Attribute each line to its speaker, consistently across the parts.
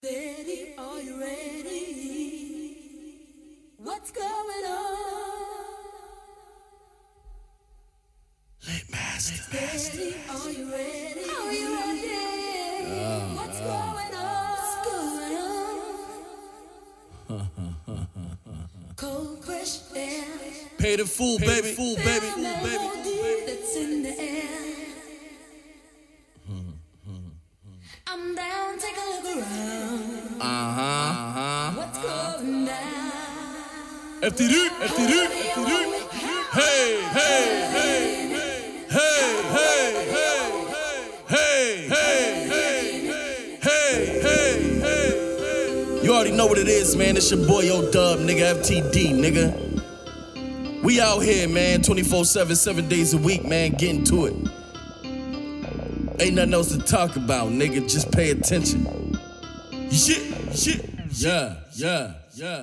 Speaker 1: Daddy, are you ready? What's going on?
Speaker 2: Late master.
Speaker 1: Daddy, are you ready? Are you ready? What's going on? What's going on? Cold, fresh air.
Speaker 2: Pay the fool, baby. Fool, baby.
Speaker 1: Feel
Speaker 2: Fool,
Speaker 1: that
Speaker 2: baby.
Speaker 1: melody that's in the air. I'm down, take a look around.
Speaker 2: Uh huh. Uh. FTD. FTD. FTD. Hey, hey, hey. Hey, hey, hey. Hey, hey, hey. Hey, hey, hey. You already know what it is, man. It's your boy Yo Dub, nigga. FTD, nigga. We out here, man, 24 7, 7 days a week, man, getting to it. Ain't nothing else to talk about, nigga. Just pay attention. Shit, shit, yeah, yeah, yeah.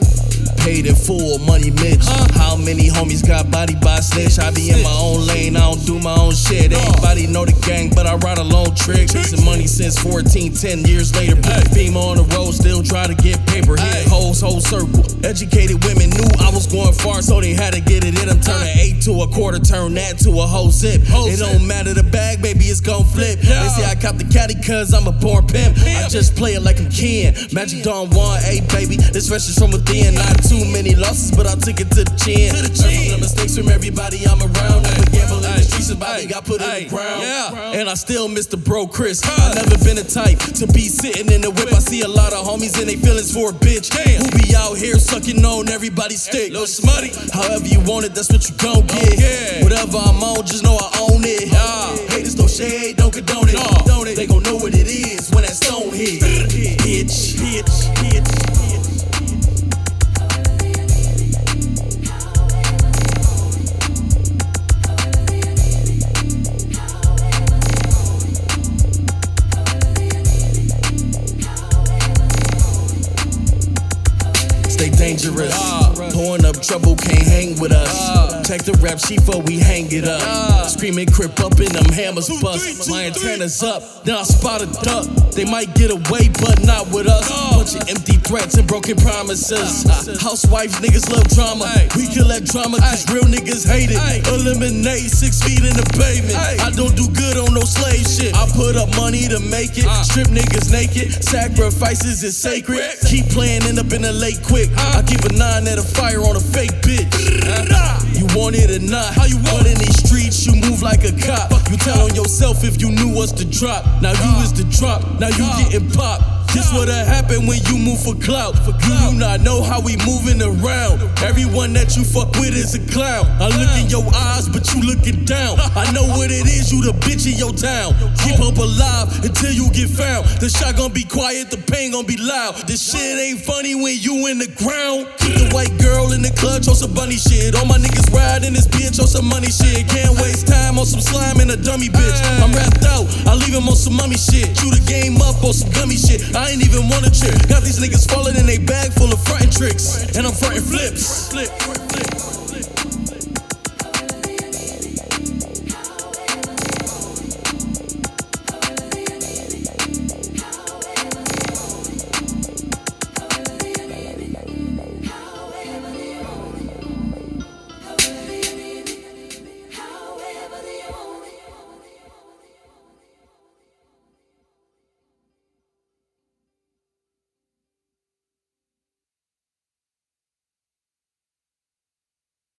Speaker 2: Paid in full, money Mitch. How many homies got body by snitch? I be in my own lane, I don't do my own shit. Everybody know the gang, but I ride a long trick. Chasing money since 14, 10 years later. Put beam on the road, still try to get paper. Hit hoes, whole circle. Educated women knew I was going far, so they had to get it in. I'm turning eight to a quarter, turn that to a whole zip. It don't matter the bag, baby, it's gon' flip. They say I cop the caddy cause I'm a born pimp. I just play it like I'm Ken. Magic Dawn 1, 8, baby. This fresh is from within. Not too many losses, but I'll take it to the chin. To the chin. the mistakes from everybody I'm around. Never gamble in the streets, somebody got put in the ground. Yeah. And I still miss the bro Chris. I never been a type to be sitting in the whip. I see a lot of homies and they feelings for a bitch. Who be out here sucking on everybody's stick. Little smutty. However you want it, that's what you gon' get. Whatever I'm on, just know I own it. No don't condone it. Don't Dangerous. Pouring up trouble, can't hang with us. Check the rap sheet for we hang it up. Screaming crip up in them hammers bust. My antennas up, then I spot a duck. They might get away, but not with us. Bunch of empty threats and broken promises. Housewife niggas love drama. We collect drama cause real niggas hate it. Eliminate six feet in the pavement. I don't do good on no slave shit. I put up money to make it. Uh. Strip niggas naked. Sacrifices is sacred. Keep playing, end up in the lake quick. Uh. I keep a nine at a fire on a fake bitch. Uh-huh. You want it or not? How you want in these streets? You move like a cop. You tell on yourself if you knew what's the drop. Now you uh. is the drop. Now you getting popped. This what'll happen when you move for clout. You do not know how we moving around. Everyone that you fuck with is a clown. I look in your eyes, but you looking down. I know what it is, you the bitch in your town. Keep up alive until you get found. The shot gon' be quiet, the pain gon' be loud. This shit ain't funny when you in the ground. Keep the white girl in the clutch on some bunny shit. All my niggas riding this bitch on some money shit. Can't waste time on some slime and a dummy bitch. I'm wrapped out, I leave him on some mummy shit. Chew the game up on some gummy shit. I ain't even wanna trip. Got these niggas falling in they bag full of frontin' tricks. And I'm frontin' flips. Flip, flip.